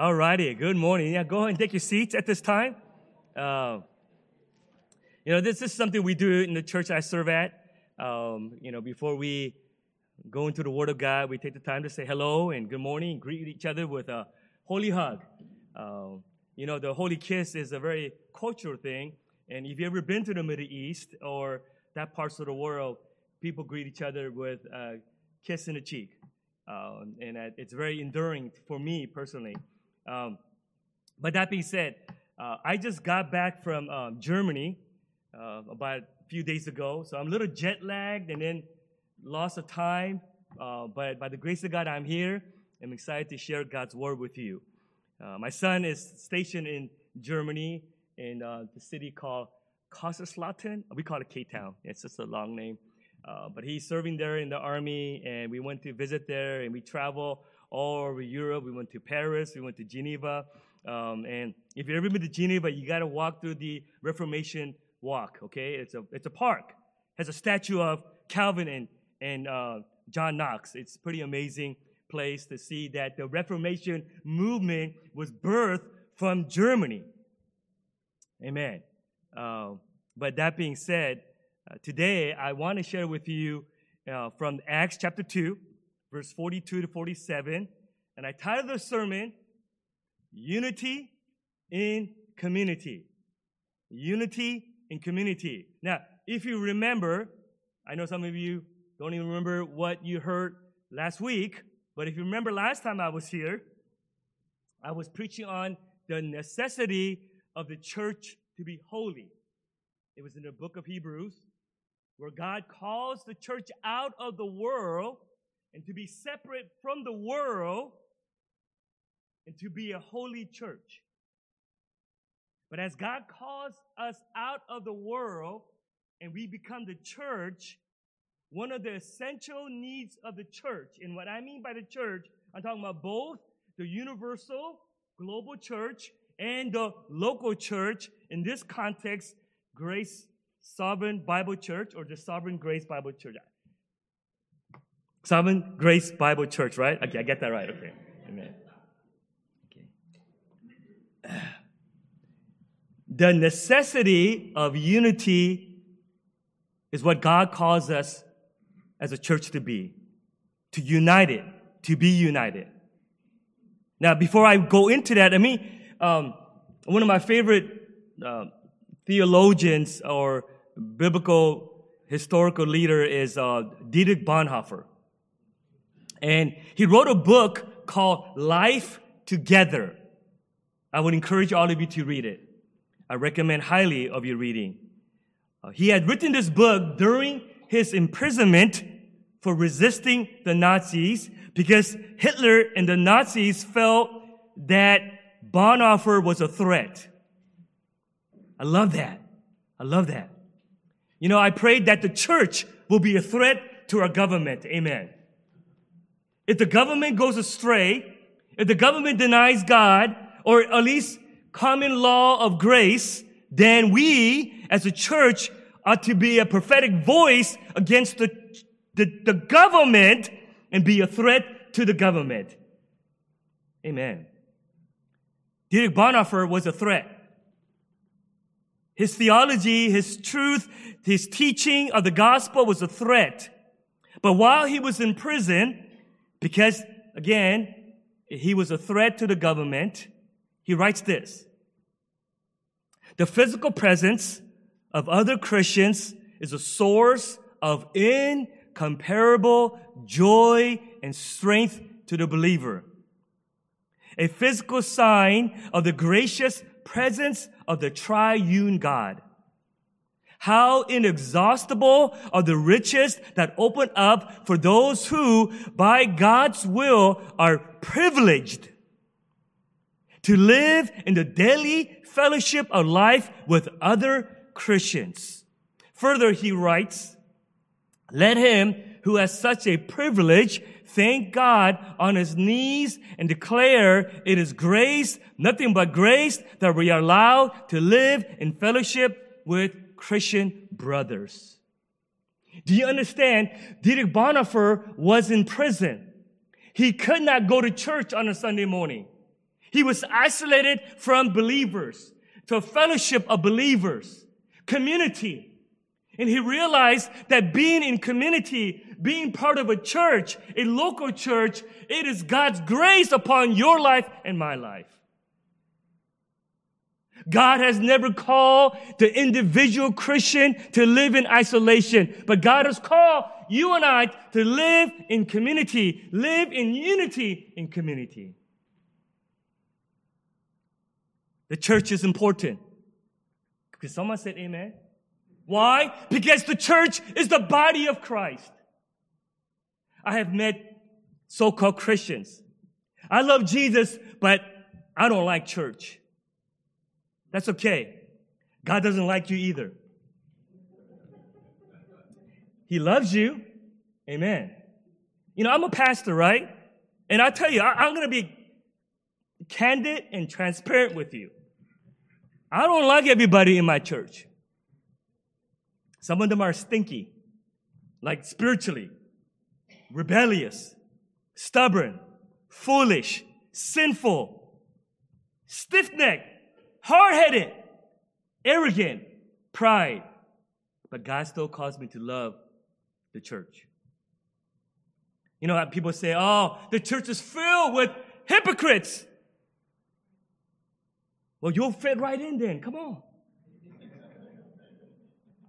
All righty. Good morning. Yeah, go ahead and take your seats at this time. Uh, you know, this is something we do in the church I serve at. Um, you know, before we go into the Word of God, we take the time to say hello and good morning, and greet each other with a holy hug. Um, you know, the holy kiss is a very cultural thing. And if you've ever been to the Middle East or that parts of the world, people greet each other with a kiss in the cheek. Um, and it's very enduring for me personally. Um, but that being said, uh, I just got back from um, Germany uh, about a few days ago, so I'm a little jet lagged and then loss of time. Uh, but by the grace of God, I'm here. I'm excited to share God's word with you. Uh, my son is stationed in Germany in uh, the city called Kaiserslautern. We call it K Town. It's just a long name. Uh, but he's serving there in the army, and we went to visit there, and we travel all over Europe. We went to Paris, we went to Geneva. Um, and if you've ever been to Geneva, you got to walk through the Reformation Walk, okay? It's a, it's a park. It has a statue of Calvin and, and uh, John Knox. It's pretty amazing place to see that the Reformation movement was birthed from Germany. Amen. Uh, but that being said, uh, today I want to share with you uh, from Acts chapter 2, verse 42 to 47. And I titled the sermon, Unity in Community. Unity in Community. Now, if you remember, I know some of you don't even remember what you heard last week, but if you remember last time I was here, I was preaching on the necessity of the church to be holy. It was in the book of Hebrews, where God calls the church out of the world and to be separate from the world and to be a holy church. But as God calls us out of the world and we become the church, one of the essential needs of the church, and what I mean by the church, I'm talking about both the universal global church and the local church. In this context, Grace Sovereign Bible Church or the Sovereign Grace Bible Church. Sovereign Grace Bible Church, right? Okay, I get that right. Okay. Amen. Okay. The necessity of unity is what God calls us as a church to be. To unite it, to be united. Now, before I go into that, I mean, um, one of my favorite uh, theologians or biblical historical leader is uh, Dietrich Bonhoeffer. And he wrote a book called Life Together. I would encourage all of you to read it. I recommend highly of you reading. Uh, he had written this book during his imprisonment for resisting the Nazis because Hitler and the Nazis felt that Bonhoeffer was a threat. I love that. I love that. You know, I prayed that the church will be a threat to our government. Amen. If the government goes astray, if the government denies God, or at least common law of grace, then we as a church ought to be a prophetic voice against the, the, the government and be a threat to the government. Amen. Dietrich Bonhoeffer was a threat. His theology, his truth, his teaching of the gospel was a threat. But while he was in prison, because, again, he was a threat to the government. He writes this. The physical presence of other Christians is a source of incomparable joy and strength to the believer. A physical sign of the gracious presence of the triune God. How inexhaustible are the riches that open up for those who, by God's will, are privileged to live in the daily fellowship of life with other Christians. Further, he writes, let him who has such a privilege thank God on his knees and declare it is grace, nothing but grace that we are allowed to live in fellowship with Christian brothers. Do you understand? Dietrich Bonhoeffer was in prison. He could not go to church on a Sunday morning. He was isolated from believers to fellowship of believers, community. And he realized that being in community, being part of a church, a local church, it is God's grace upon your life and my life. God has never called the individual Christian to live in isolation, but God has called you and I to live in community, live in unity in community. The church is important. Because someone said amen. Why? Because the church is the body of Christ. I have met so-called Christians. I love Jesus, but I don't like church. That's okay. God doesn't like you either. He loves you. Amen. You know, I'm a pastor, right? And I tell you, I, am going to be candid and transparent with you. I don't like everybody in my church. Some of them are stinky, like spiritually, rebellious, stubborn, foolish, sinful, stiff necked, hard headed, arrogant, pride. But God still calls me to love the church. You know how people say, oh, the church is filled with hypocrites. Well, you'll fit right in then. Come on.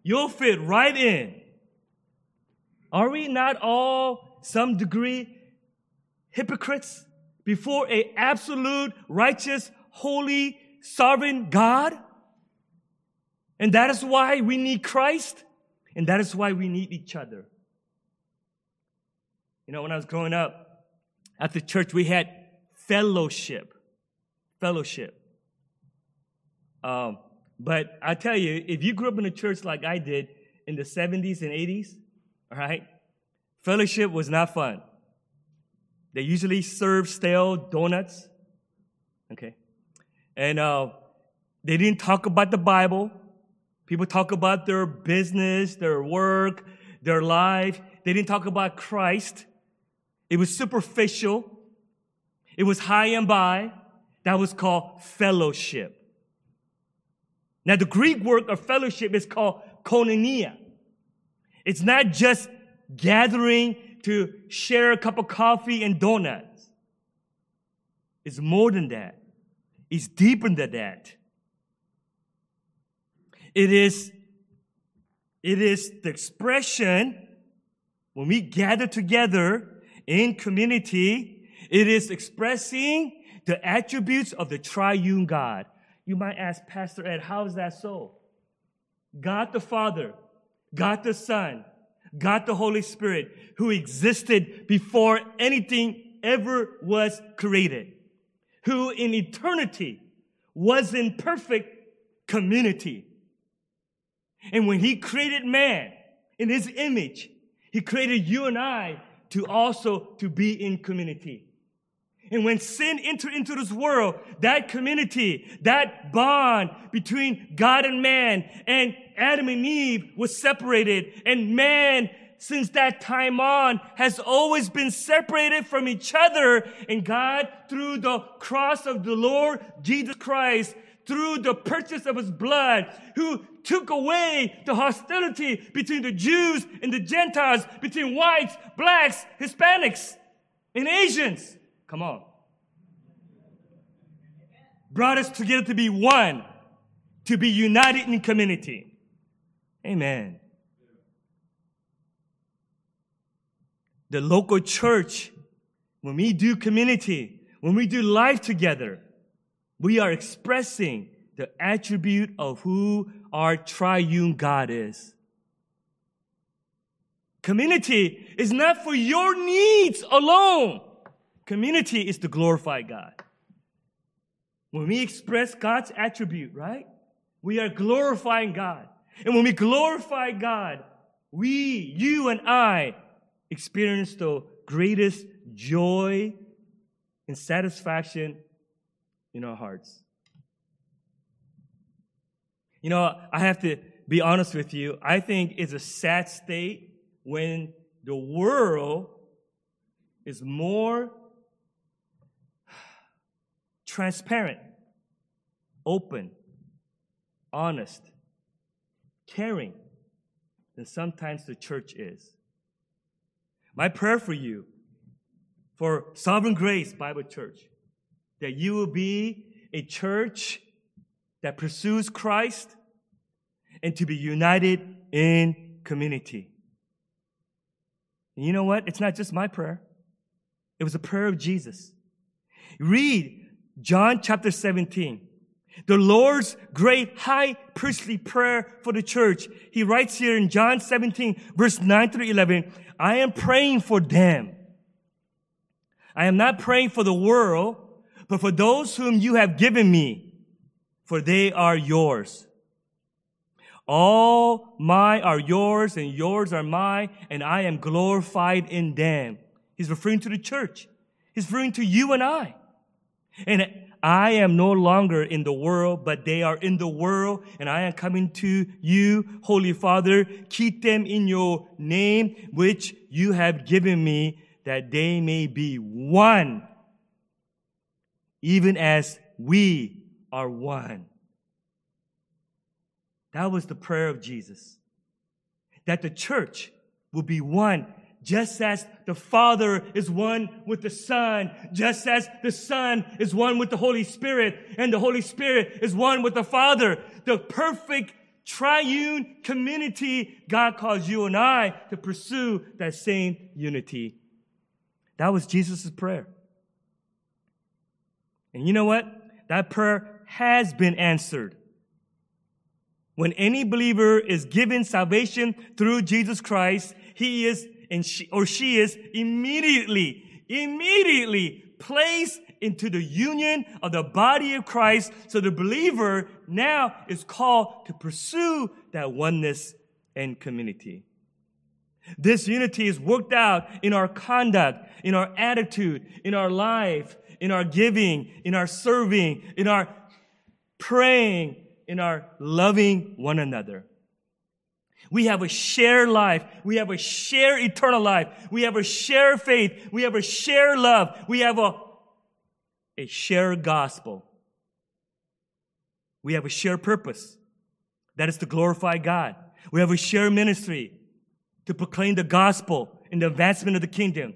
You'll fit right in. Are we not all, some degree, hypocrites before a absolute, righteous, holy, sovereign God? And that is why we need Christ, and that is why we need each other. You know, when I was growing up, at the church, we had fellowship. Fellowship. Um, but I tell you, if you grew up in a church like I did in the 70s and 80s, all right, fellowship was not fun. They usually serve stale donuts, okay? And uh, they didn't talk about the Bible. People talk about their business, their work, their life. They didn't talk about Christ. It was superficial. It was hi and bye. That was called fellowship. Now, the Greek word of fellowship is called koinonia. It's not just gathering to share a cup of coffee and donuts. It's more than that. It's deeper than that. It is, it is the expression when we gather together in community, it is expressing the attributes of the triune God. You might ask, Pastor Ed, how is that so? God the Father, God the Son, God the Holy Spirit, who existed before anything ever was created, who in eternity was in perfect community. And when he created man in his image, he created you and I to also to be in community. And when sin entered into this world, that community, that bond between God and man and Adam and Eve was separated. And man, since that time on, has always been separated from each other. And God, through the cross of the Lord Jesus Christ, through the purchase of his blood, who took away the hostility between the Jews and the Gentiles, between whites, blacks, Hispanics, and Asians. Come on. Brought us together to be one, to be united in community. Amen. The local church, when we do community, when we do life together, we are expressing the attribute of who our triune God is. Community is not for your needs alone. Community is to glorify God. When we express God's attribute, right? We are glorifying God. And when we glorify God, we, you and I, experience the greatest joy and satisfaction in our hearts. You know, I have to be honest with you. I think it's a sad state when the world is more transparent, open, honest, caring than sometimes the church is. My prayer for you, for Sovereign Grace Bible Church, that you will be a church that pursues Christ and to be united in community. And you know what? It's not just my prayer. It was a prayer of Jesus. Read John chapter 17. The Lord's great high priestly prayer for the church. He writes here in John 17 verse 9 through 11, I am praying for them. I am not praying for the world, but for those whom you have given me, for they are yours. All my are yours and yours are mine, and I am glorified in them. He's referring to the church. He's referring to you and I. And I am no longer in the world, but they are in the world, and I am coming to you, Holy Father. Keep them in your name, which you have given me, that they may be one, even as we are one. That was the prayer of Jesus. That the church will be one, just as the Father is one with the Son, just as the Son is one with the Holy Spirit, and the Holy Spirit is one with the Father. The perfect triune community, God calls you and I to pursue that same unity. That was Jesus' prayer. And you know what? That prayer has been answered when any believer is given salvation through Jesus Christ, he is and she, or she is immediately, immediately placed into the union of the body of Christ. So the believer now is called to pursue that oneness and community. This unity is worked out in our conduct, in our attitude, in our life, in our giving, in our serving, in our praying, in our loving one another. We have a shared life. We have a shared eternal life. We have a shared faith. We have a shared love. We have a, a shared gospel. We have a shared purpose. That is to glorify God. We have a shared ministry to proclaim the gospel in the advancement of the kingdom.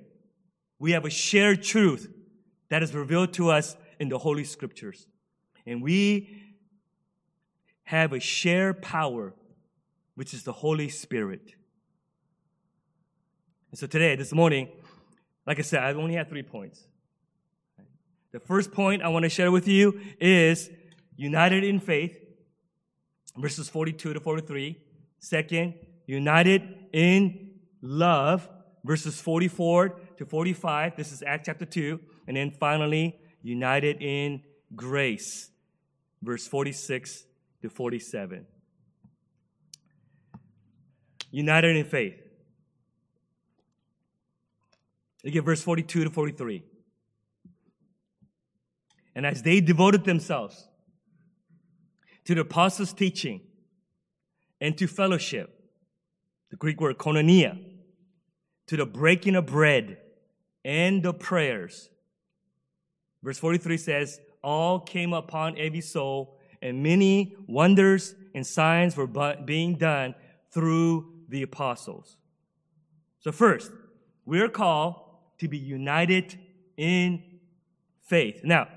We have a shared truth that is revealed to us in the Holy Scriptures. And we have a shared power, which is the Holy Spirit. And so today, this morning, like I said, I only have three points. The first point I want to share with you is united in faith, verses 42 to 43. Second, united in love, verses 44 to 45. This is Acts chapter 2. And then finally, united in grace, verse 46 to 47. United in faith. Look at verse 42 to 43. And as they devoted themselves to the apostles' teaching and to fellowship, the Greek word koinonia, to the breaking of bread and the prayers. Verse 43 says, All came upon every soul and many wonders and signs were being done through the apostles. So, first, we're called to be united in faith. Now,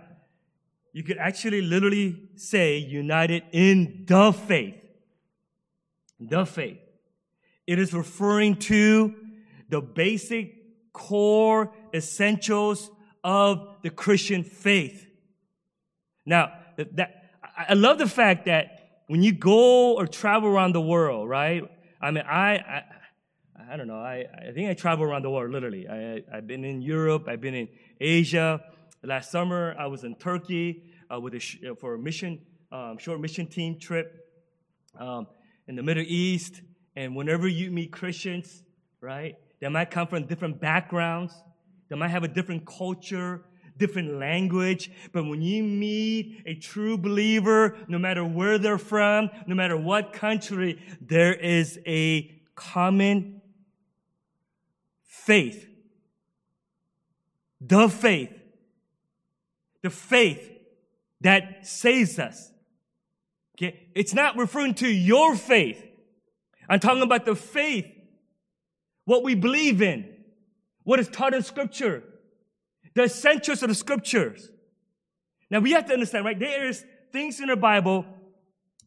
you could actually literally say united in the faith. The faith. It is referring to the basic core essentials of the Christian faith. Now, that, I love the fact that when you go or travel around the world, right? I mean, I, I, I don't know. I, I think I travel around the world literally. I, I've been in Europe. I've been in Asia. Last summer, I was in Turkey uh, with a sh- uh, for a mission, um, short mission team trip um, in the Middle East. And whenever you meet Christians, right, they might come from different backgrounds. They might have a different culture different language, but when you meet a true believer, no matter where they're from, no matter what country, there is a common faith. The faith. The faith that saves us. Okay? It's not referring to your faith. I'm talking about the faith, what we believe in, what is taught in scripture, the essentials of the scriptures. Now we have to understand, right? There is things in the Bible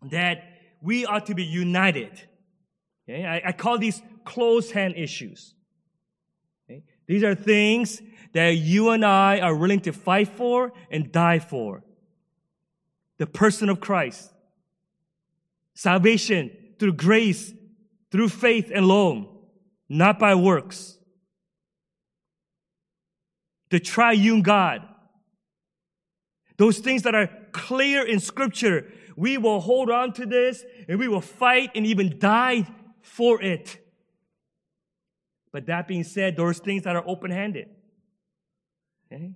that we ought to be united. Okay? I, I call these close hand issues. Okay? These are things that you and I are willing to fight for and die for. The person of Christ. Salvation through grace, through faith alone, not by works. The triune God. Those things that are clear in scripture, we will hold on to this and we will fight and even die for it. But that being said, those things that are open handed, okay?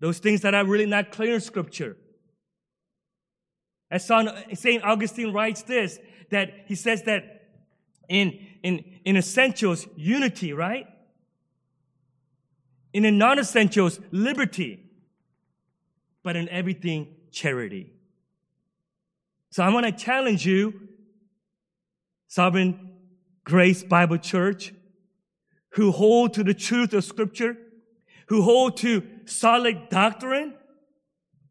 those things that are really not clear in scripture. As St. Augustine writes this, that he says that in, in, in essentials, unity, right? In the non-essentials, liberty. But in everything, charity. So I want to challenge you, Sovereign Grace Bible Church, who hold to the truth of scripture, who hold to solid doctrine,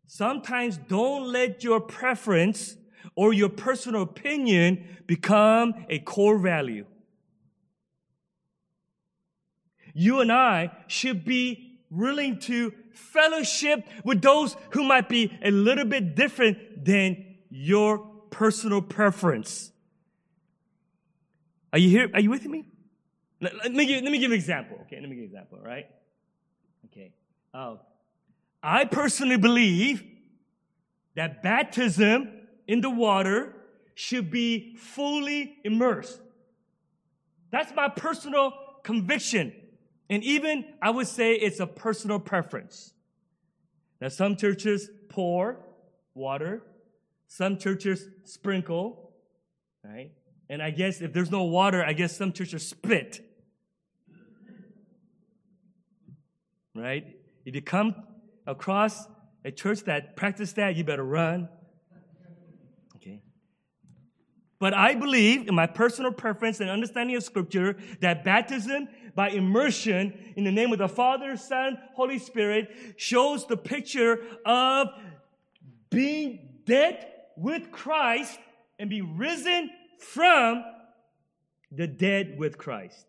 sometimes don't let your preference or your personal opinion become a core value. You and I should be willing to fellowship with those who might be a little bit different than your personal preference. Are you here? Are you with me? Let, let me, give, let me give an example. Okay, let me give an example, right? Okay. Uh, I personally believe that baptism in the water should be fully immersed. That's my personal conviction. And even I would say it's a personal preference. Now, some churches pour water, some churches sprinkle, right? And I guess if there's no water, I guess some churches spit. Right? If you come across a church that practices that, you better run. Okay. But I believe, in my personal preference and understanding of Scripture, that baptism by immersion in the name of the Father, Son, Holy Spirit shows the picture of being dead with Christ and be risen from the dead with Christ.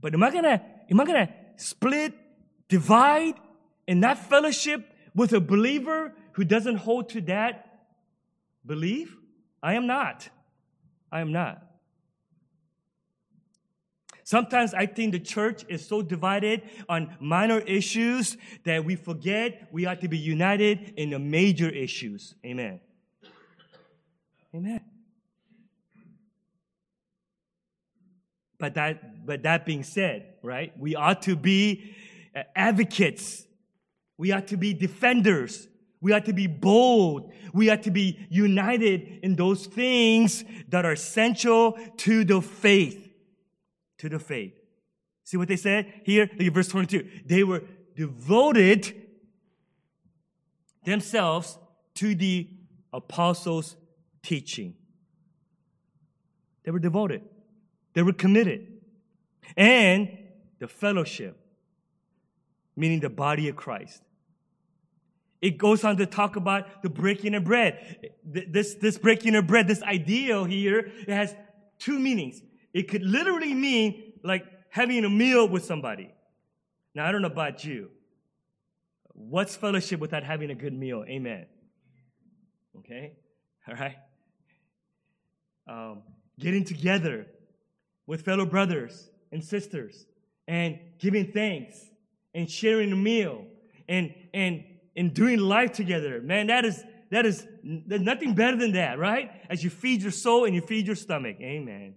But am I gonna, am I gonna split, divide, and not fellowship with a believer who doesn't hold to that belief? I am not. I am not. Sometimes I think the church is so divided on minor issues that we forget we ought to be united in the major issues. Amen. Amen. But that, but that being said, right, we ought to be uh, advocates. We ought to be defenders. We ought to be bold. We ought to be united in those things that are essential to the faith. To the faith. See what they said here? Look at verse 22. They were devoted themselves to the apostles' teaching. They were devoted. They were committed. And the fellowship, meaning the body of Christ. It goes on to talk about the breaking of bread. This, this breaking of bread, this ideal here, it has two meanings. It could literally mean like having a meal with somebody. Now, I don't know about you. What's fellowship without having a good meal? Amen. Okay? All right? Um, getting together with fellow brothers and sisters and giving thanks and sharing a meal and, and, and doing life together. Man, that is, that is, there's nothing better than that, right? As you feed your soul and you feed your stomach. Amen.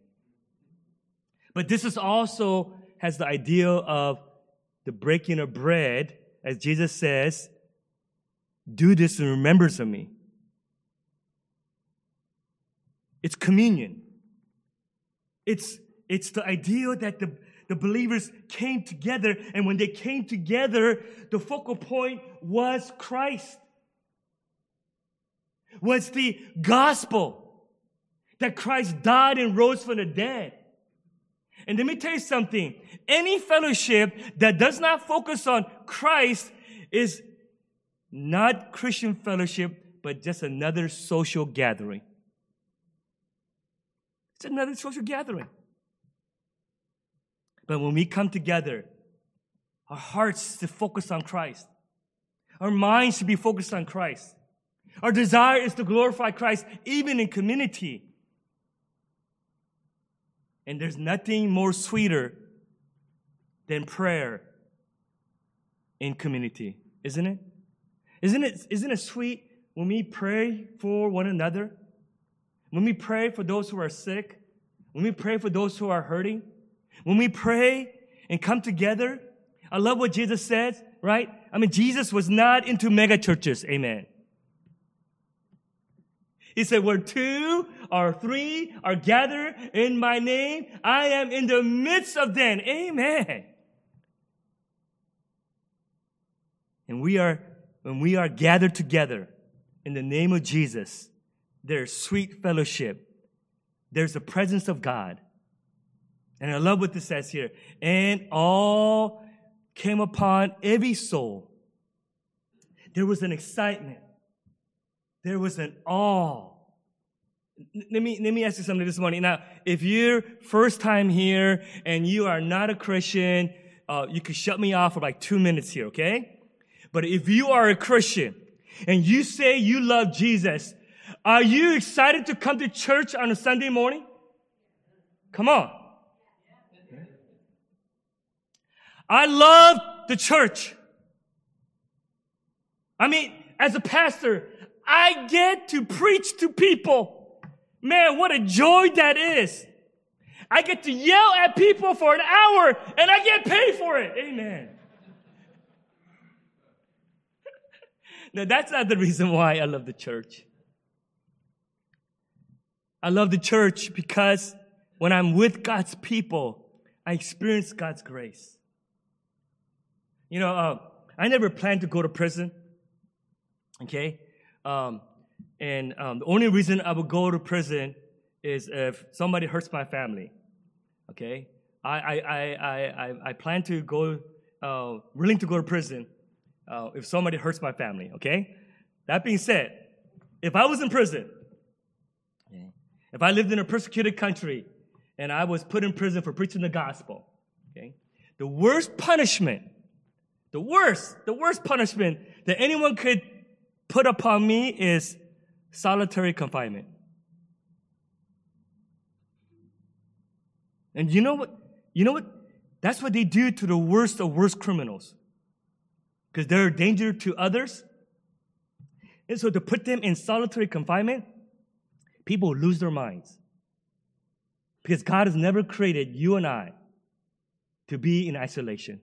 But this is also has the idea of the breaking of bread, as Jesus says, do this in remembrance of me. It's communion. It's it's the idea that the, the believers came together. And when they came together, the focal point was Christ, was the gospel that Christ died and rose from the dead. And let me tell you something. Any fellowship that does not focus on Christ is not Christian fellowship, but just another social gathering. It's another social gathering. But when we come together, our hearts to focus on Christ. Our minds should be focused on Christ. Our desire is to glorify Christ even in community. And there's nothing more sweeter than prayer in community, isn't it? Isn't it, isn't it sweet when we pray for one another? When we pray for those who are sick? When we pray for those who are hurting? When we pray and come together? I love what Jesus says, right? I mean, Jesus was not into mega churches. Amen. He said, where two or three are gathered in my name, I am in the midst of them. Amen. And we are, when we are gathered together in the name of Jesus, there's sweet fellowship. There's the presence of God. And I love what this says here. And all came upon every soul. There was an excitement there was an awe. Let me, let me ask you something this morning. Now, if you're first time here and you are not a Christian, uh, you could shut me off for like two minutes here, okay? But if you are a Christian and you say you love Jesus, are you excited to come to church on a Sunday morning? Come on. I love the church. I mean, as a pastor, I get to preach to people. Man, what a joy that is. I get to yell at people for an hour and I get paid for it. Amen. now, that's not the reason why I love the church. I love the church because when I'm with God's people, I experience God's grace. You know, uh, I never planned to go to prison. Okay? Um, and um, the only reason I would go to prison is if somebody hurts my family. Okay, I I I I I plan to go, uh, willing to go to prison uh, if somebody hurts my family. Okay. That being said, if I was in prison, if I lived in a persecuted country and I was put in prison for preaching the gospel, okay, the worst punishment, the worst, the worst punishment that anyone could put upon me is solitary confinement. And you know what? You know what? That's what they do to the worst of worst criminals. Because they're a danger to others. And so to put them in solitary confinement, people lose their minds. Because God has never created you and I to be in isolation.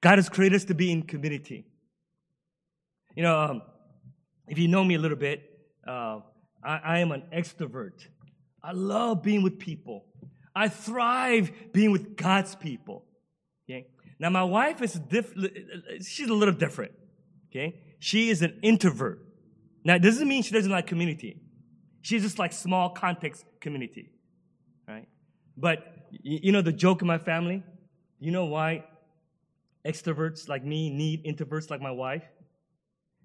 God has created us to be in community. You know, um, if you know me a little bit, uh, I, I am an extrovert. I love being with people. I thrive being with God's people. Okay. Now my wife is diff- she's a little different. Okay. She is an introvert. Now it doesn't mean she doesn't like community. She's just like small context community. Right. But you know the joke in my family? You know why extroverts like me need introverts like my wife?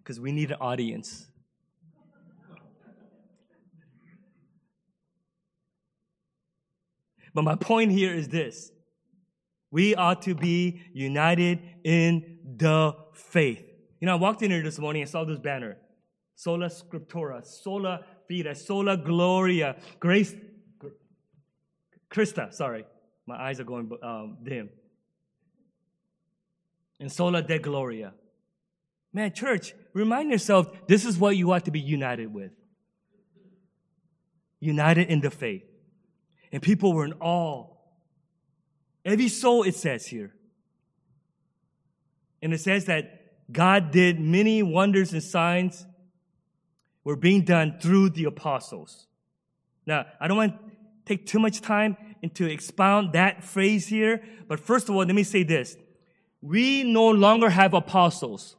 Because we need an audience. But my point here is this. We ought to be united in the faith. You know, I walked in here this morning and saw this banner. Sola Scriptura, Sola Fide, Sola Gloria, Grace, Christa, sorry. My eyes are going um, dim. And Soli Deo Gloria. Man, church, remind yourself this is what you ought to be united with. United in the faith. And people were in awe. Every soul, it says here. And it says that God did many wonders and signs were being done through the apostles. Now, I don't want to take too much time to expound that phrase here. But first of all, let me say this. We no longer have apostles.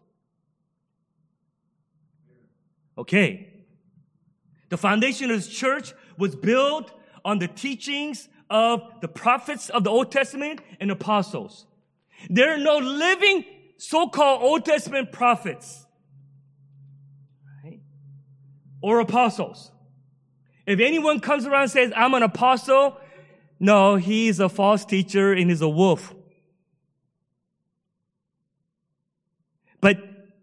Okay. The foundation of this church was built on the teachings of the prophets of the Old Testament and apostles. There are no living so-called Old Testament prophets right? or apostles. If anyone comes around and says, I'm an apostle, no, he's a false teacher and he's a wolf. But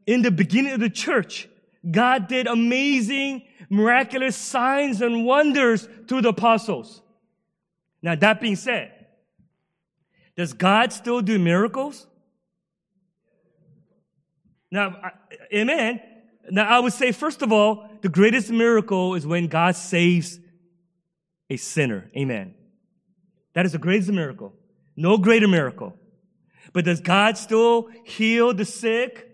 in the beginning of the church, God did amazing, miraculous signs and wonders through the apostles. Now, that being said, does God still do miracles? Now, amen. Now, I would say, first of all, the greatest miracle is when God saves a sinner. Amen. That is the greatest miracle. No greater miracle. But does God still heal the sick?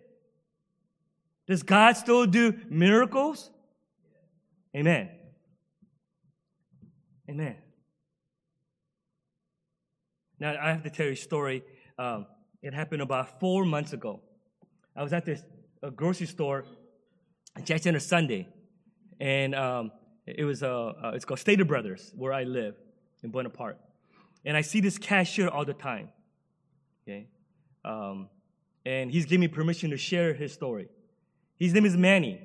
Does God still do miracles? Amen. Amen. Now, I have to tell you a story. Um, it happened about four months ago. I was at this grocery store just on a Sunday, and um, it was uh, uh, it's called Stater Brothers, where I live in Buena Park. And I see this cashier all the time. Okay, um, and he's giving me permission to share his story. His name is Manny,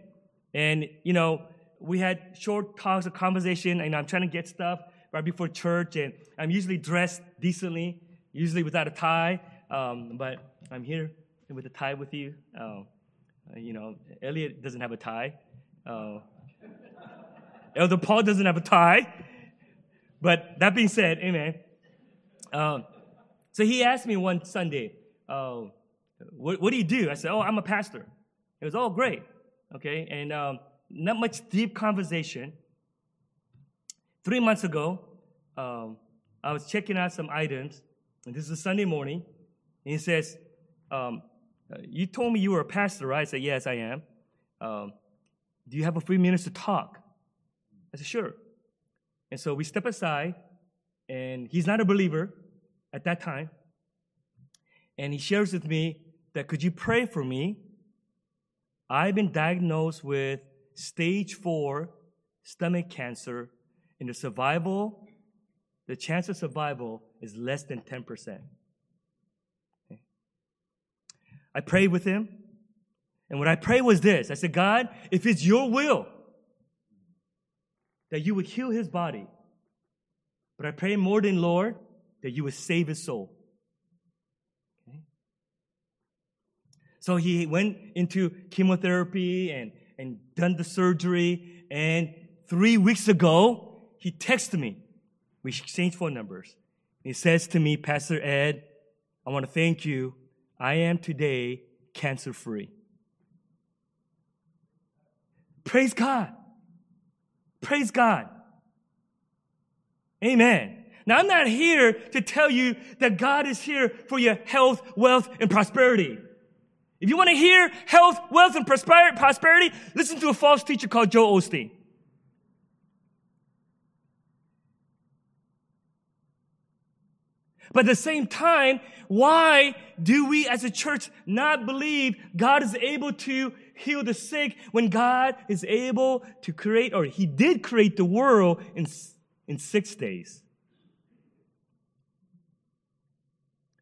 and you know we had short talks, a conversation, and I'm trying to get stuff right before church, and I'm usually dressed decently, usually without a tie, um, but I'm here with a tie with you. Uh, you know, Elliot doesn't have a tie. Uh, Elder Paul doesn't have a tie. But that being said, amen. Um, so he asked me one Sunday, uh, what, what, do you do? I said, oh, I'm a pastor. It was, all great. Okay, and um, not much deep conversation. Three months ago, um, I was checking out some items, and this is a Sunday morning, and he says, um, You told me you were a pastor, right? I said, Yes, I am. Um, do you have a few minutes to talk? I said, Sure. And so we step aside, and he's not a believer at that time. And he shares with me that, Could you pray for me? I've been diagnosed with stage four stomach cancer, and the survival, the chance of survival is less than 10%. Okay. I prayed with him, and what I prayed was this I said, God, if it's your will that you would heal his body, but I pray more than Lord that you would save his soul. So he went into chemotherapy and and done the surgery. And three weeks ago, he texted me. We exchanged phone numbers. He says to me, Pastor Ed, I want to thank you. I am today cancer free. Praise God. Praise God. Amen. Now, I'm not here to tell you that God is here for your health, wealth, and prosperity. If you want to hear health, wealth, and prosperity, listen to a false teacher called Joel Osteen. But at the same time, why do we as a church not believe God is able to heal the sick when God is able to create, or He did create the world in, in six days?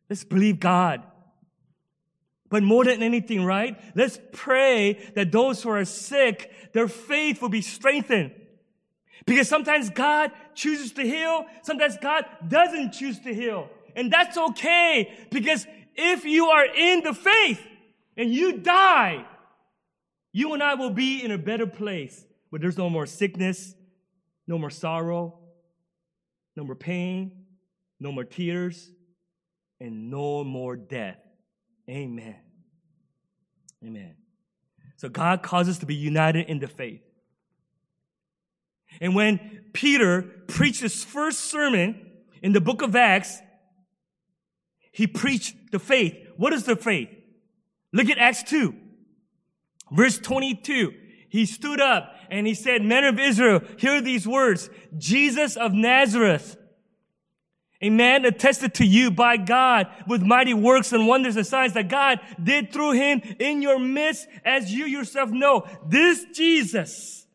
Let's believe God but more than anything, right? Let's pray that those who are sick, their faith will be strengthened. Because sometimes God chooses to heal, sometimes God doesn't choose to heal. And that's okay, because if you are in the faith and you die, you and I will be in a better place where there's no more sickness, no more sorrow, no more pain, no more tears, and no more death. Amen. Amen. So God calls us to be united in the faith. And when Peter preached his first sermon in the book of Acts, he preached the faith. What is the faith? Look at Acts 2, verse 22. He stood up and he said, Men of Israel, hear these words Jesus of Nazareth, A man attested to you by God with mighty works and wonders and signs that God did through him in your midst, as you yourself know. This Jesus,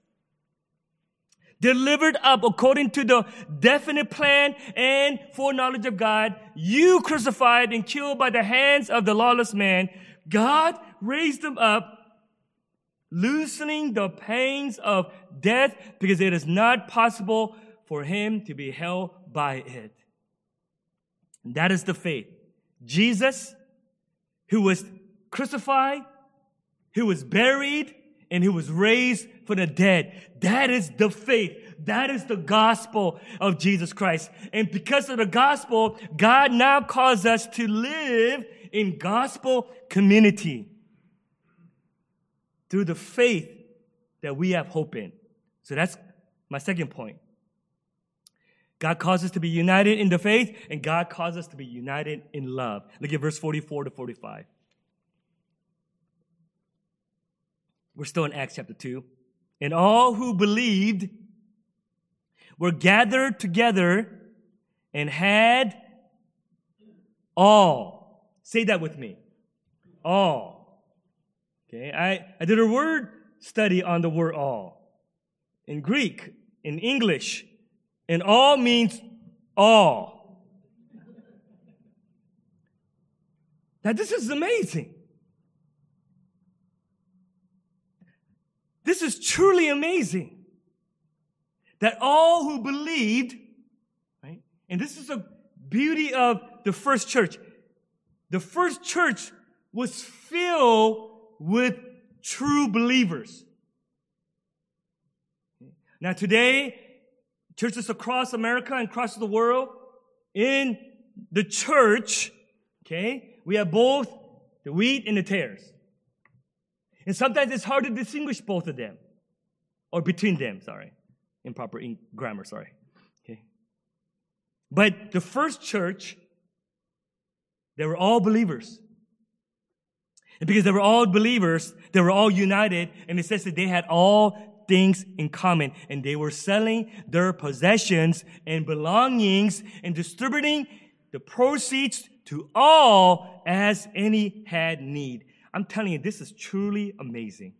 delivered up according to the definite plan and foreknowledge of God, you crucified and killed by the hands of the lawless man, God raised him up, loosening the pains of death because it is not possible for him to be held by it. That is the faith. Jesus, who was crucified, who was buried, and who was raised from the dead. That is the faith. That is the gospel of Jesus Christ. And because of the gospel, God now calls us to live in gospel community through the faith that we have hope in. So that's my second point. God calls us to be united in the faith, and God calls us to be united in love. Look at verse 44 to 45. We're still in Acts chapter 2. And all who believed were gathered together and had all. Say that with me. All. Okay, I, I did a word study on the word all. In Greek, in English, and all means all. Now, this is amazing. This is truly amazing that all who believed, right? And this is the beauty of the first church. The first church was filled with true believers. Now today, churches across America and across the world, in the church, okay, we have both the wheat and the tares. And sometimes it's hard to distinguish both of them, or between them, sorry. Improper grammar, sorry. Okay. But the first church, they were all believers. And because they were all believers, they were all united, and it says that they had all things in common, and they were selling their possessions and belongings and distributing the proceeds to all as any had need. I'm telling you, this is truly amazing.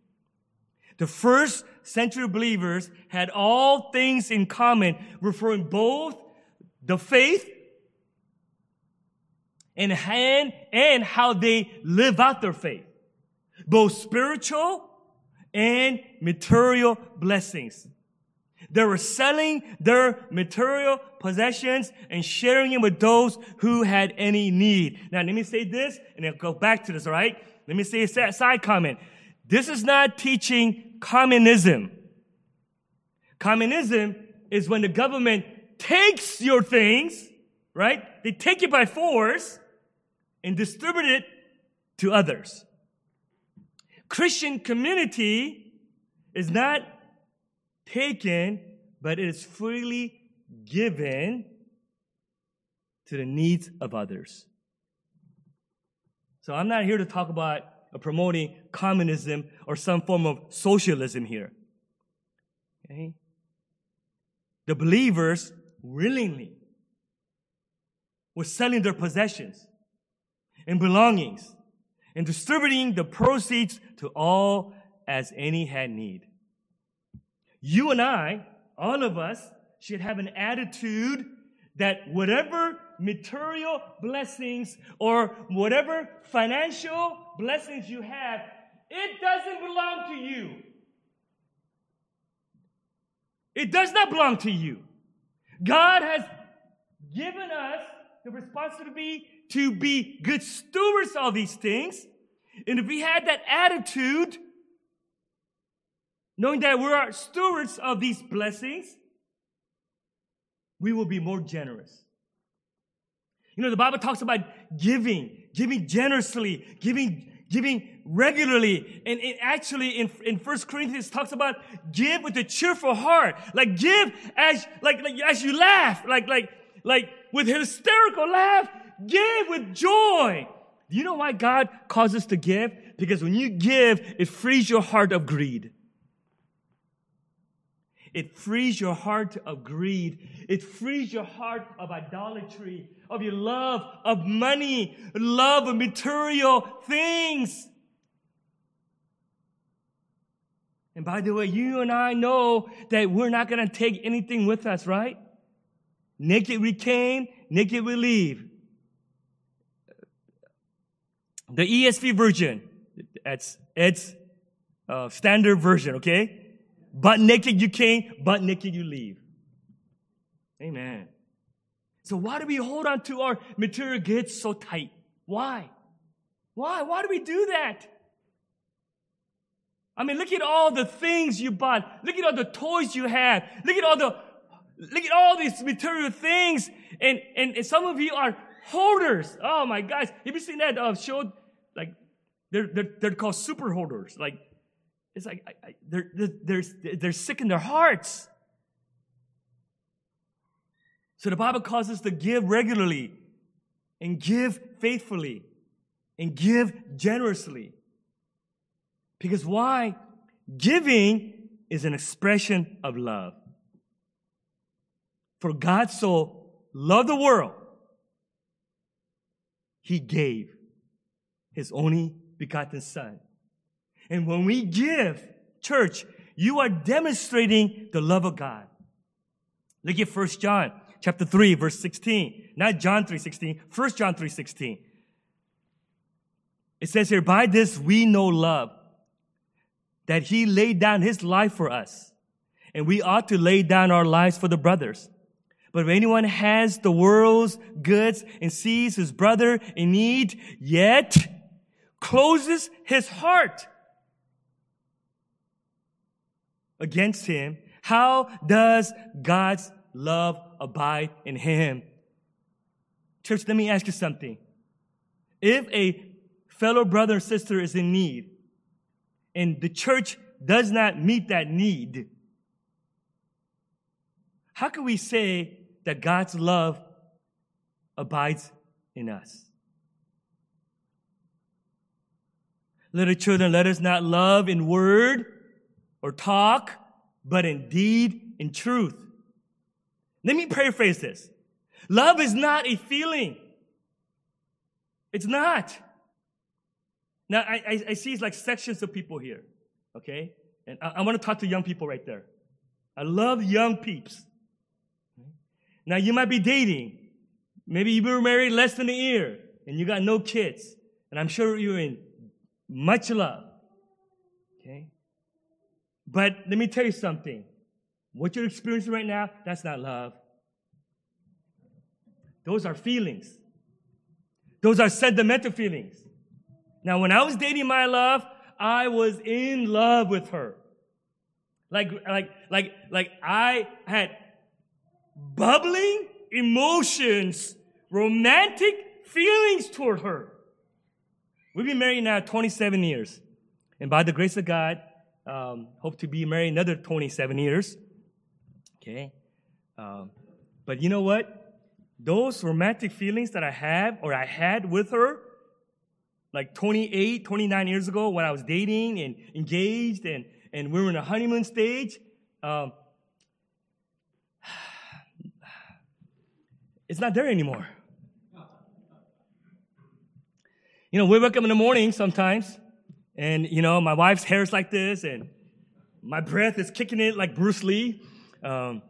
The first century believers had all things in common, referring both the faith and hand and how they live out their faith, both spiritual and material blessings. They were selling their material possessions and sharing it with those who had any need. Now, let me say this, and I'll go back to this, all right? Let me say a side comment. This is not teaching communism. Communism is when the government takes your things, right? They take it by force and distribute it to others. Christian community is not taken, but it is freely given to the needs of others. So I'm not here to talk about promoting communism or some form of socialism here. Okay? The believers willingly were selling their possessions and belongings and distributing the proceeds to all as any had need. You and I, all of us, should have an attitude that whatever material blessings or whatever financial blessings you have, it doesn't belong to you. It does not belong to you. God has given us the responsibility to be good stewards of these things. And if we had that attitude, knowing that we are stewards of these blessings, we will be more generous. You know, the Bible talks about giving, giving generously, giving, giving regularly. And it actually in, in 1 Corinthians talks about give with a cheerful heart. Like give as, like, like, as you laugh, like, like, like with hysterical laugh, give with joy. Do you know why God calls us to give? Because when you give, it frees your heart of greed. It frees your heart of greed. It frees your heart of idolatry, of your love of money, love of material things. And by the way, you and I know that we're not going to take anything with us, right? Naked we came, naked we leave. The ESV version, that's its uh, standard version, okay? But naked you came, but naked you leave. Amen. So why do we hold on to our material goods so tight? Why? Why? Why do we do that? I mean, look at all the things you bought. Look at all the toys you have. Look at all the, look at all these material things. And, and, and some of you are hoarders. Oh my gosh. Have you seen that uh, show? Like, they're, they're, they're called super hoarders. Like, it's like, I, I, they're, they're, they're sick in their hearts. So the Bible calls us to give regularly and give faithfully and give generously. Because why? Giving is an expression of love. For God so loved the world, He gave His only begotten Son. And when we give, church, you are demonstrating the love of God. Look at 1 John chapter 3, verse 16. Not John 3, 16. 1 John 3, 16. It says here, by this we know love that he laid down his life for us. And we ought to lay down our lives for the brothers. But if anyone has the world's goods and sees his brother in need, yet closes his heart against him, how does God's love abide in him? Church, let me ask you something. If a fellow brother or sister is in need, and the church does not meet that need, how can we say that God's love abides in us? Little children, let us not love in word or talk, but indeed in deed and truth. Let me paraphrase this. Love is not a feeling. It's not. Now, I, I, I see it's like sections of people here, okay? And I, I want to talk to young people right there. I love young peeps. Now, you might be dating. Maybe you were married less than a year and you got no kids. And I'm sure you're in much love. Okay? But let me tell you something. What you're experiencing right now, that's not love. Those are feelings. Those are sentimental feelings. Now, when I was dating my love, I was in love with her. Like, like, like, like I had bubbling emotions, romantic feelings toward her. We've been married now 27 years. And by the grace of God, um, hope to be married another 27 years. Okay. Um, but you know what? Those romantic feelings that I have or I had with her like 28, 29 years ago when I was dating and engaged and, and we were in a honeymoon stage, um, it's not there anymore. You know, we wake up in the morning sometimes, and you know, my wife's hair is like this, and my breath is kicking it like Bruce Lee. Um,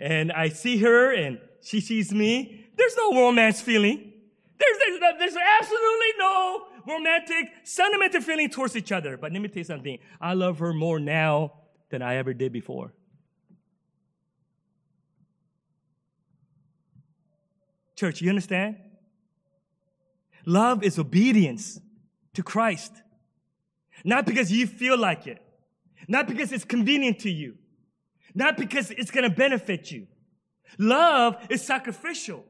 and I see her, and she sees me. There's no romance feeling. There's, there's, there's absolutely no romantic, sentimental feeling towards each other. But let me tell you something. I love her more now than I ever did before. Church, you understand? Love is obedience to Christ. Not because you feel like it. Not because it's convenient to you. Not because it's going to benefit you. Love is sacrificial.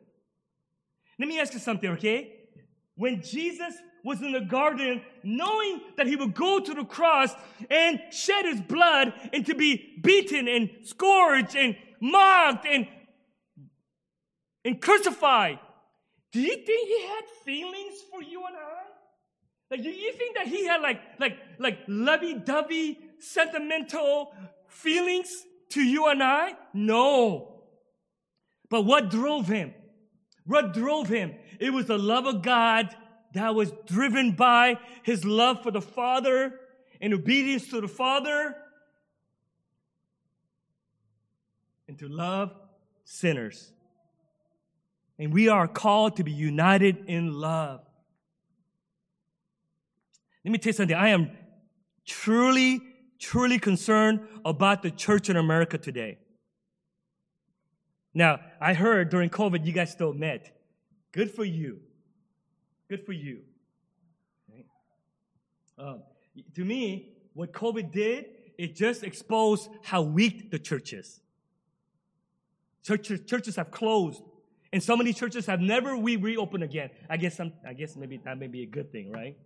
Let me ask you something, okay? When Jesus was in the garden, knowing that he would go to the cross and shed his blood and to be beaten and scourged and mocked and, and crucified, do you think he had feelings for you and I? Like, do you think that he had like, like, like lovey-dovey, sentimental feelings to you and I? No. But what drove him? What drove him? It was the love of God that was driven by his love for the Father and obedience to the Father and to love sinners. And we are called to be united in love. Let me tell you something. I am truly, truly concerned about the church in America today. Now, I heard during COVID you guys still met. Good for you. Good for you. Um, to me, what COVID did, it just exposed how weak the church is. Churches, churches have closed, and so many churches have never we reopened again. I guess some, I guess maybe that may be a good thing, right?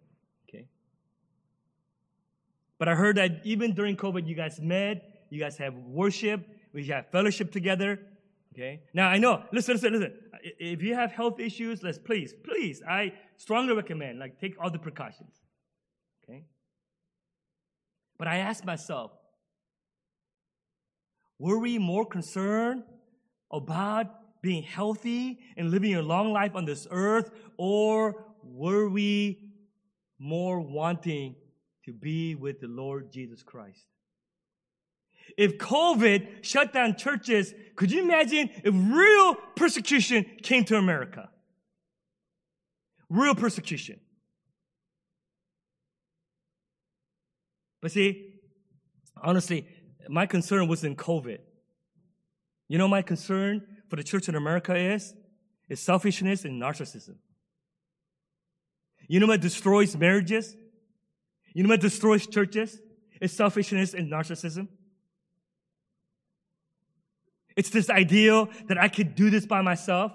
But I heard that even during COVID, you guys met, you guys have worship, we have fellowship together. Okay. Now I know. Listen, listen, listen. If you have health issues, let's please, please. I strongly recommend like take all the precautions. Okay. But I ask myself, were we more concerned about being healthy and living a long life on this earth, or were we more wanting to be with the Lord Jesus Christ? If COVID shut down churches, could you imagine if real persecution came to America? Real persecution. But see, honestly, my concern wasn't COVID. You know, my concern for the church in America is? Is selfishness and narcissism. You know what destroys marriages? You know what destroys churches? It's selfishness and narcissism. It's this ideal that I could do this by myself.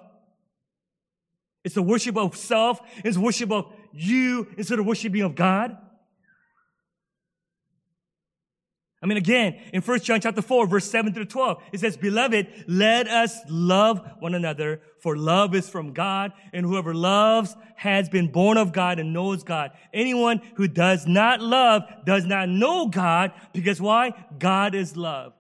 It's the worship of self. It's worship of you instead of worshiping of God. I mean, again, in 1 John chapter 4, verse 7 through 12, it says, Beloved, let us love one another, for love is from God, and whoever loves has been born of God and knows God. Anyone who does not love does not know God, because why? God is love.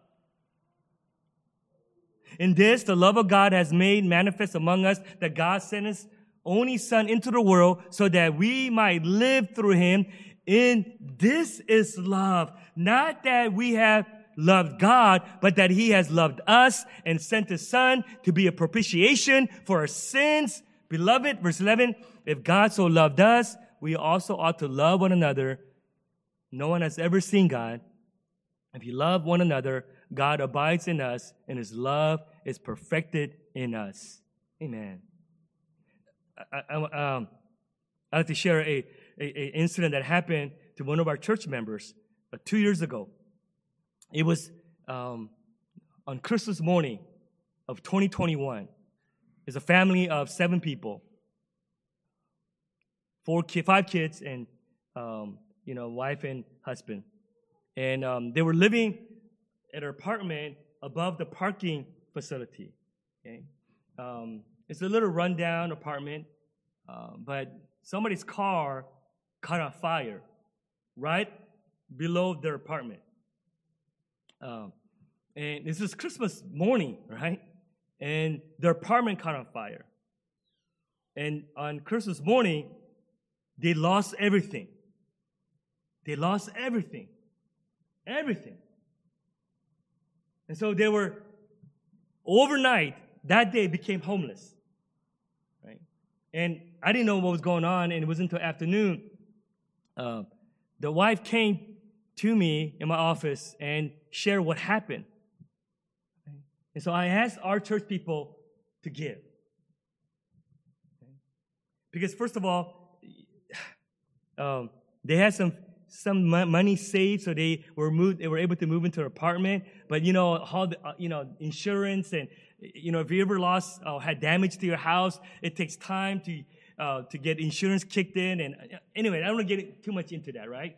In this, the love of God has made manifest among us that God sent his only son into the world so that we might live through him. In this is love. Not that we have loved God, but that he has loved us and sent his son to be a propitiation for our sins. Beloved, verse 11, if God so loved us, we also ought to love one another. No one has ever seen God. If you love one another, God abides in us, and his love is perfected in us. Amen. I, I, um, I'd like to share a, a, a, incident that happened to one of our church members uh, two years ago. It was um, on Christmas morning of 2021. It's a family of seven people, four, ki- five kids, and um, you know, wife and husband, and um, they were living at an apartment above the parking facility. Okay, um, it's a little rundown apartment, uh, but somebody's car caught on fire right below their apartment. Um, and this is Christmas morning, right? And their apartment caught on fire. And on Christmas morning, they lost everything. They lost everything. Everything. And so they were overnight, that day became homeless. Right? And I didn't know what was going on, and it wasn't until afternoon. Uh, the wife came to me in my office and shared what happened. And so I asked our church people to give. Because first of all, um, they had some some money saved, so they were moved. They were able to move into an apartment. But you know, how the, uh, you know insurance and you know if you ever lost or had damage to your house, it takes time to uh, to get insurance kicked in. And uh, anyway, I don't want to get too much into that, right?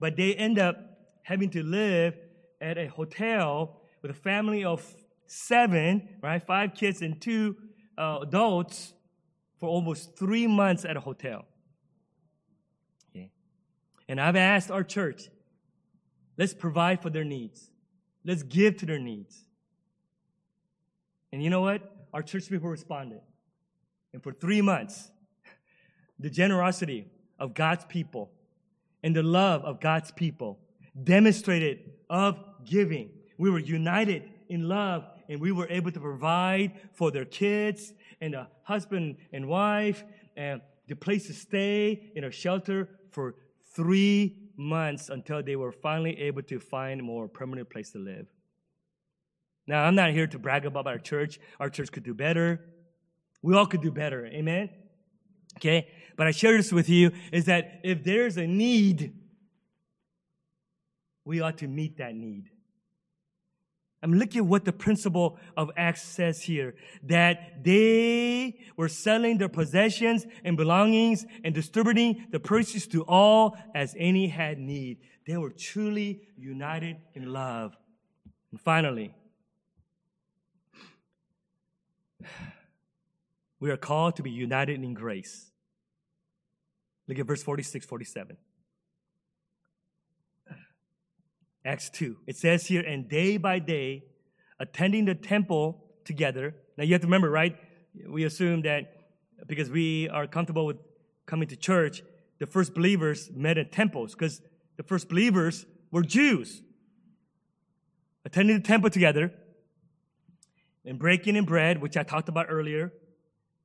But they end up having to live at a hotel with a family of seven, right? Five kids and two uh, adults for almost three months at a hotel. Okay. And I've asked our church, let's provide for their needs. Let's give to their needs. And you know what? Our church people responded. And for three months, the generosity of God's people and the love of God's people demonstrated of giving. We were united in love and we were able to provide for their kids and a husband and wife and the place to stay in a shelter for three months until they were finally able to find a more permanent place to live. Now, I'm not here to brag about our church. Our church could do better. We all could do better. Amen? Okay? But I share this with you is that if there's a need, we ought to meet that need. I'm looking at what the principle of Acts says here that they were selling their possessions and belongings and distributing the proceeds to all as any had need. They were truly united in love. And finally, we are called to be united in grace. Look at verse 46, 47. Acts 2. It says here, and day by day, attending the temple together. Now you have to remember, right? We assume that because we are comfortable with coming to church, the first believers met at temples because the first believers were Jews. Attending the temple together and breaking in bread, which I talked about earlier,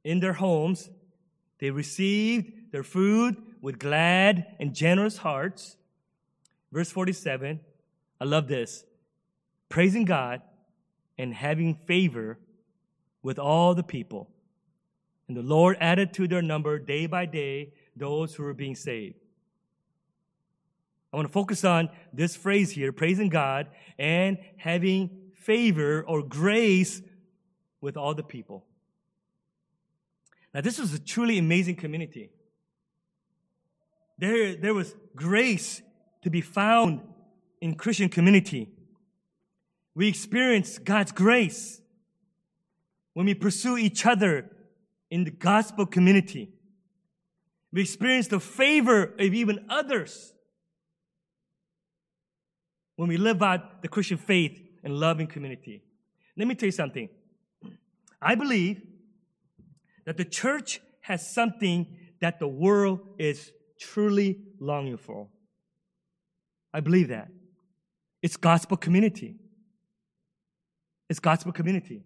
in their homes. They received their food with glad and generous hearts. Verse 47 I love this. Praising God and having favor with all the people. And the Lord added to their number day by day those who were being saved. I want to focus on this phrase here praising God and having favor or grace with all the people. Now, this was a truly amazing community. There, there was grace to be found in Christian community. We experience God's grace when we pursue each other in the gospel community. We experience the favor of even others when we live out the Christian faith and loving community. Let me tell you something. I believe that the church has something that the world is truly longing for. I believe that. It's gospel community. It's gospel community.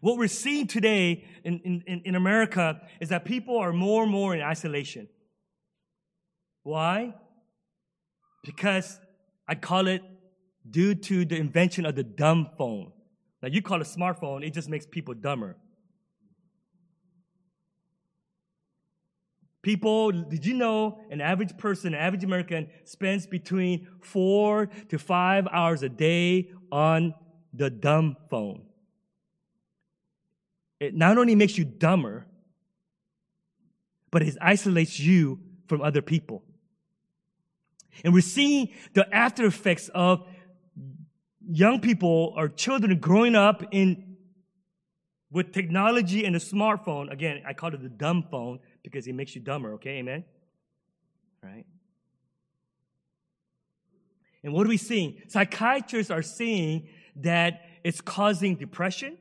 What we're seeing today in, in, in America is that people are more and more in isolation. Why? Because I call it due to the invention of the dumb phone. Now, you call it a smartphone, it just makes people dumber. People, did you know an average person, an average American, spends between four to five hours a day on the dumb phone? It not only makes you dumber, but it isolates you from other people. And we're seeing the after effects of young people or children growing up in with technology and a smartphone. Again, I call it the dumb phone because it makes you dumber, okay? Amen? Right? And what are we seeing? Psychiatrists are seeing that it's causing depression,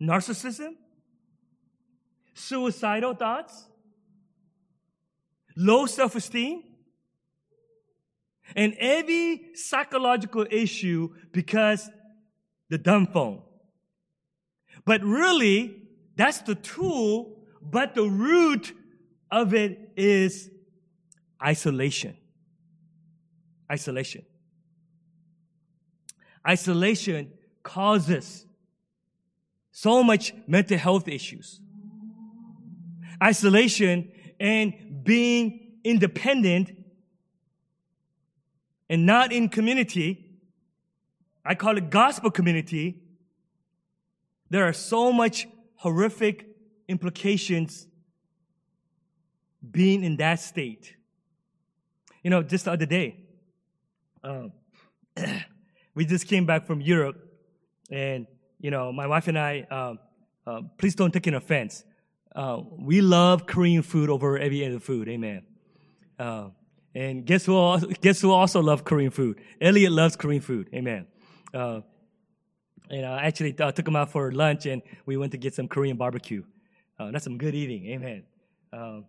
narcissism, suicidal thoughts, low self esteem, and every psychological issue because the dumb phone. But really, that's the tool, but the root of it is isolation. Isolation. Isolation causes so much mental health issues. Isolation and being independent and not in community, I call it gospel community. There are so much horrific implications being in that state. You know, just the other day, um, we just came back from Europe, and you know, my wife and I. Um, uh, please don't take an offense. Uh, we love Korean food over every other food. Amen. Uh, And guess who? Also, guess who also loves Korean food? Elliot loves Korean food. Amen. Uh, and I actually took him out for lunch, and we went to get some Korean barbecue. Uh, that's some good eating. Amen. Um,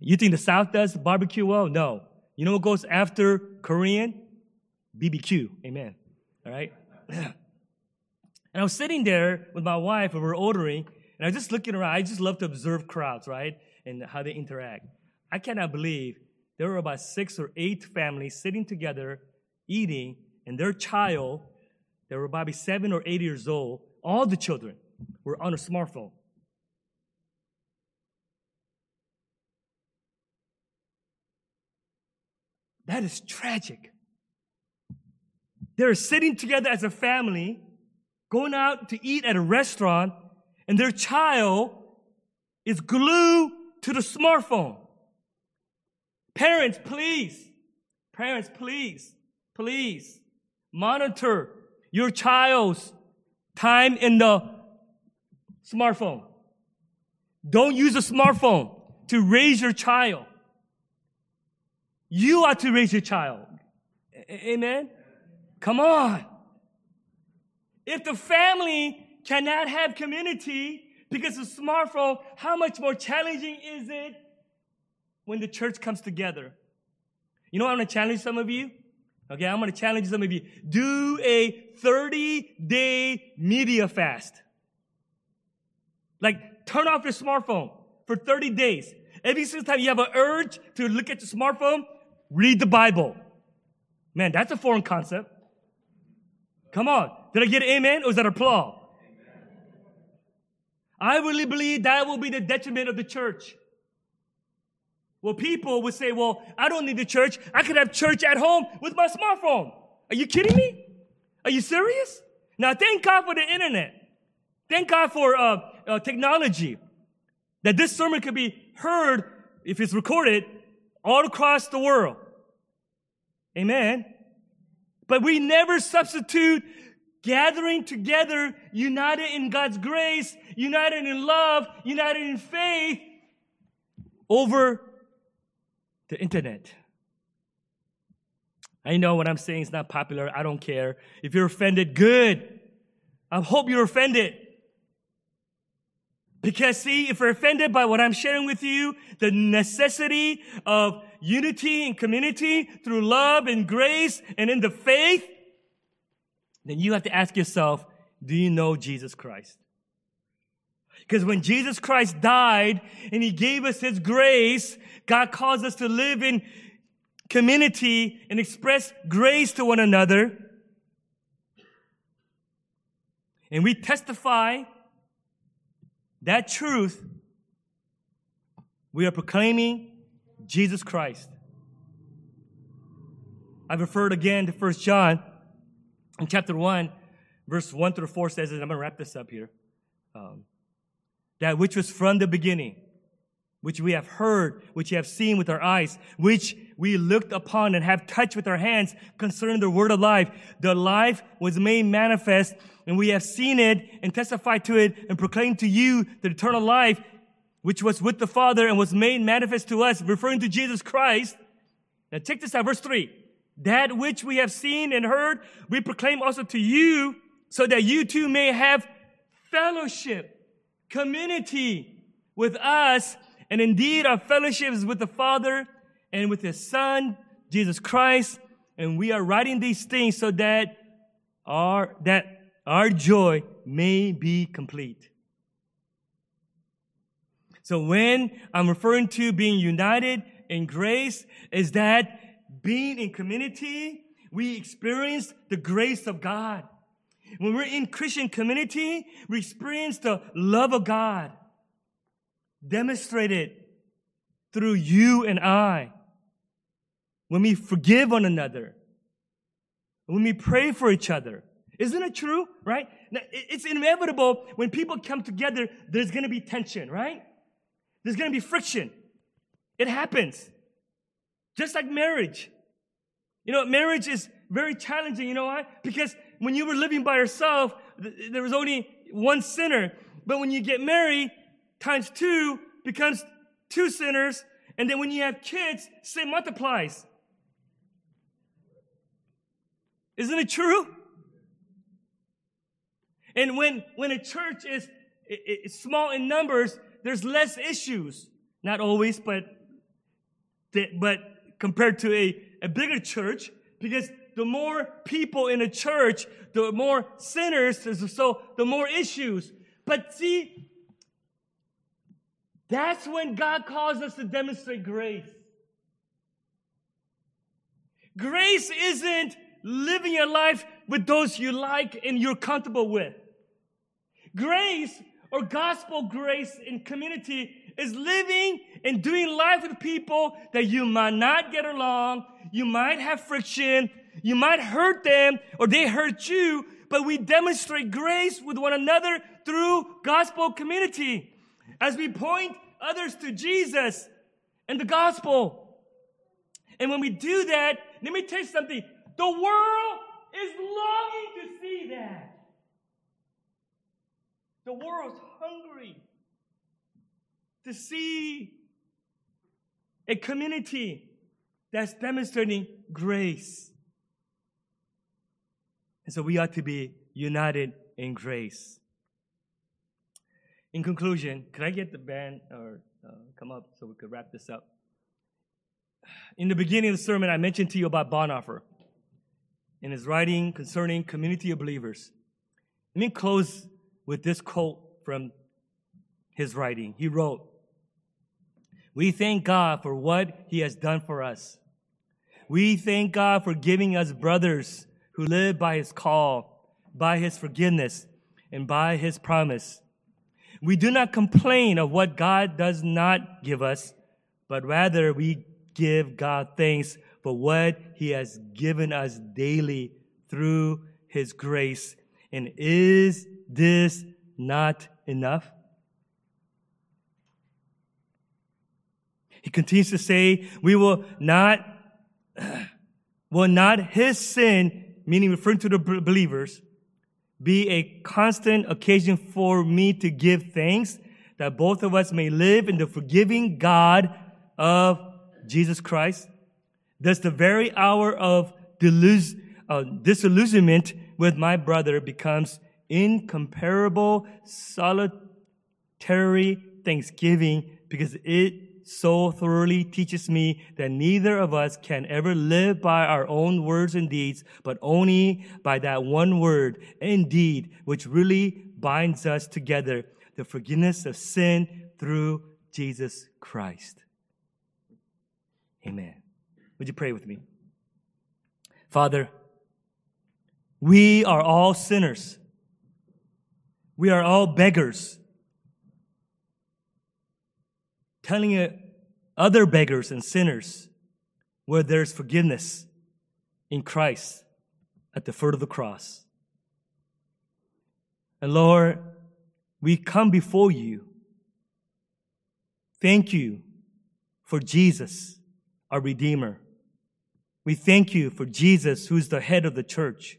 you think the South does barbecue well? No. You know what goes after Korean? BBQ. Amen. All right. and I was sitting there with my wife, and we are ordering, and I was just looking around. I just love to observe crowds, right, and how they interact. I cannot believe there were about six or eight families sitting together, eating, and their child, they were probably seven or eight years old, all the children were on a smartphone. That is tragic. They're sitting together as a family, going out to eat at a restaurant, and their child is glued to the smartphone. Parents, please, parents, please, please monitor your child's time in the smartphone. Don't use a smartphone to raise your child. You are to raise your child. A- Amen? Come on. If the family cannot have community because of smartphone, how much more challenging is it when the church comes together. You know I want to challenge some of you? Okay, I'm going to challenge some of you. Do a 30 day media fast. Like, turn off your smartphone for 30 days. Every single time you have an urge to look at your smartphone, read the Bible. Man, that's a foreign concept. Come on. Did I get an amen or is that applause? I really believe that will be the detriment of the church. Well, people would say, well, I don't need the church. I could have church at home with my smartphone. Are you kidding me? Are you serious? Now, thank God for the internet. Thank God for uh, uh, technology that this sermon could be heard, if it's recorded, all across the world. Amen. But we never substitute gathering together, united in God's grace, united in love, united in faith, over the internet. I know what I'm saying is not popular. I don't care. If you're offended, good. I hope you're offended. Because see, if you're offended by what I'm sharing with you, the necessity of unity and community through love and grace and in the faith, then you have to ask yourself, do you know Jesus Christ? Because when Jesus Christ died and he gave us his grace, God calls us to live in community and express grace to one another. And we testify that truth. We are proclaiming Jesus Christ. I've referred again to 1 John in chapter 1, verse 1 through 4 says, and I'm going to wrap this up here. Um, that which was from the beginning, which we have heard, which we have seen with our eyes, which we looked upon and have touched with our hands concerning the word of life. The life was made manifest and we have seen it and testified to it and proclaimed to you the eternal life which was with the Father and was made manifest to us, referring to Jesus Christ. Now check this out, verse three. That which we have seen and heard, we proclaim also to you so that you too may have fellowship community with us, and indeed our fellowship is with the Father and with His Son, Jesus Christ. And we are writing these things so that our, that our joy may be complete. So when I'm referring to being united in grace, is that being in community, we experience the grace of God. When we're in Christian community, we experience the love of God demonstrated through you and I. When we forgive one another, when we pray for each other. Isn't it true? Right? Now, it's inevitable when people come together, there's going to be tension, right? There's going to be friction. It happens. Just like marriage. You know, marriage is very challenging. You know why? Because when you were living by yourself, there was only one sinner. But when you get married, times two becomes two sinners. And then when you have kids, sin multiplies. Isn't it true? And when, when a church is, small in numbers, there's less issues. Not always, but, but compared to a, a bigger church, because the more people in a church, the more sinners, so the more issues. But see, that's when God calls us to demonstrate grace. Grace isn't living your life with those you like and you're comfortable with. Grace or gospel grace in community is living and doing life with people that you might not get along, you might have friction, you might hurt them or they hurt you, but we demonstrate grace with one another through gospel community as we point others to Jesus and the gospel. And when we do that, let me tell you something. The world is longing to see that. The world's hungry to see a community that's demonstrating grace. And so we ought to be united in grace. In conclusion, could I get the band or uh, come up so we could wrap this up? In the beginning of the sermon, I mentioned to you about Bonhoeffer in his writing concerning community of believers. Let me close with this quote from his writing. He wrote, We thank God for what he has done for us. We thank God for giving us brothers who live by his call, by his forgiveness, and by his promise. We do not complain of what God does not give us, but rather we give God thanks for what he has given us daily through his grace. And is this not enough? He continues to say, we will not, will not his sin, meaning referring to the believers, be a constant occasion for me to give thanks that both of us may live in the forgiving God of Jesus Christ. Thus, the very hour of delus- uh, disillusionment with my brother becomes incomparable, solitary thanksgiving because it so thoroughly teaches me that neither of us can ever live by our own words and deeds, but only by that one word and deed which really binds us together, the forgiveness of sin through Jesus Christ. Amen. Would you pray with me? Father, we are all sinners. We are all beggars. Telling other beggars and sinners where there's forgiveness in Christ at the foot of the cross. And Lord, we come before you. Thank you for Jesus, our Redeemer. We thank you for Jesus, who's the head of the church.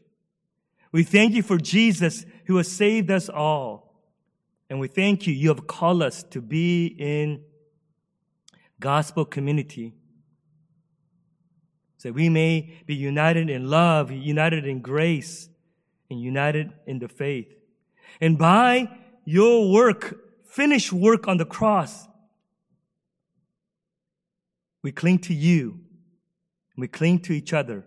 We thank you for Jesus who has saved us all. And we thank you, you have called us to be in gospel community. So we may be united in love, united in grace, and united in the faith. And by your work, finished work on the cross, we cling to you. We cling to each other.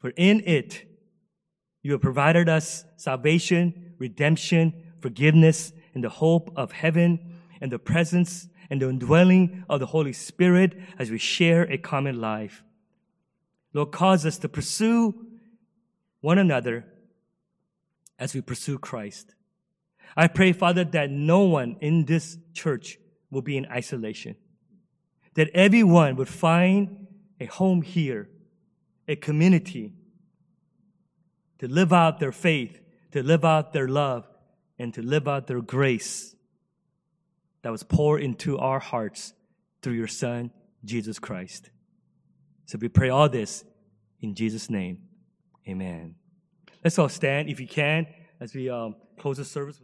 For in it, you have provided us salvation, redemption, forgiveness, and the hope of heaven and the presence and the indwelling of the Holy Spirit as we share a common life. Lord, cause us to pursue one another as we pursue Christ. I pray, Father, that no one in this church will be in isolation, that everyone would find a home here, a community to live out their faith, to live out their love, and to live out their grace that was poured into our hearts through your Son, Jesus Christ. So we pray all this in Jesus' name. Amen. Let's all stand if you can as we um, close the service.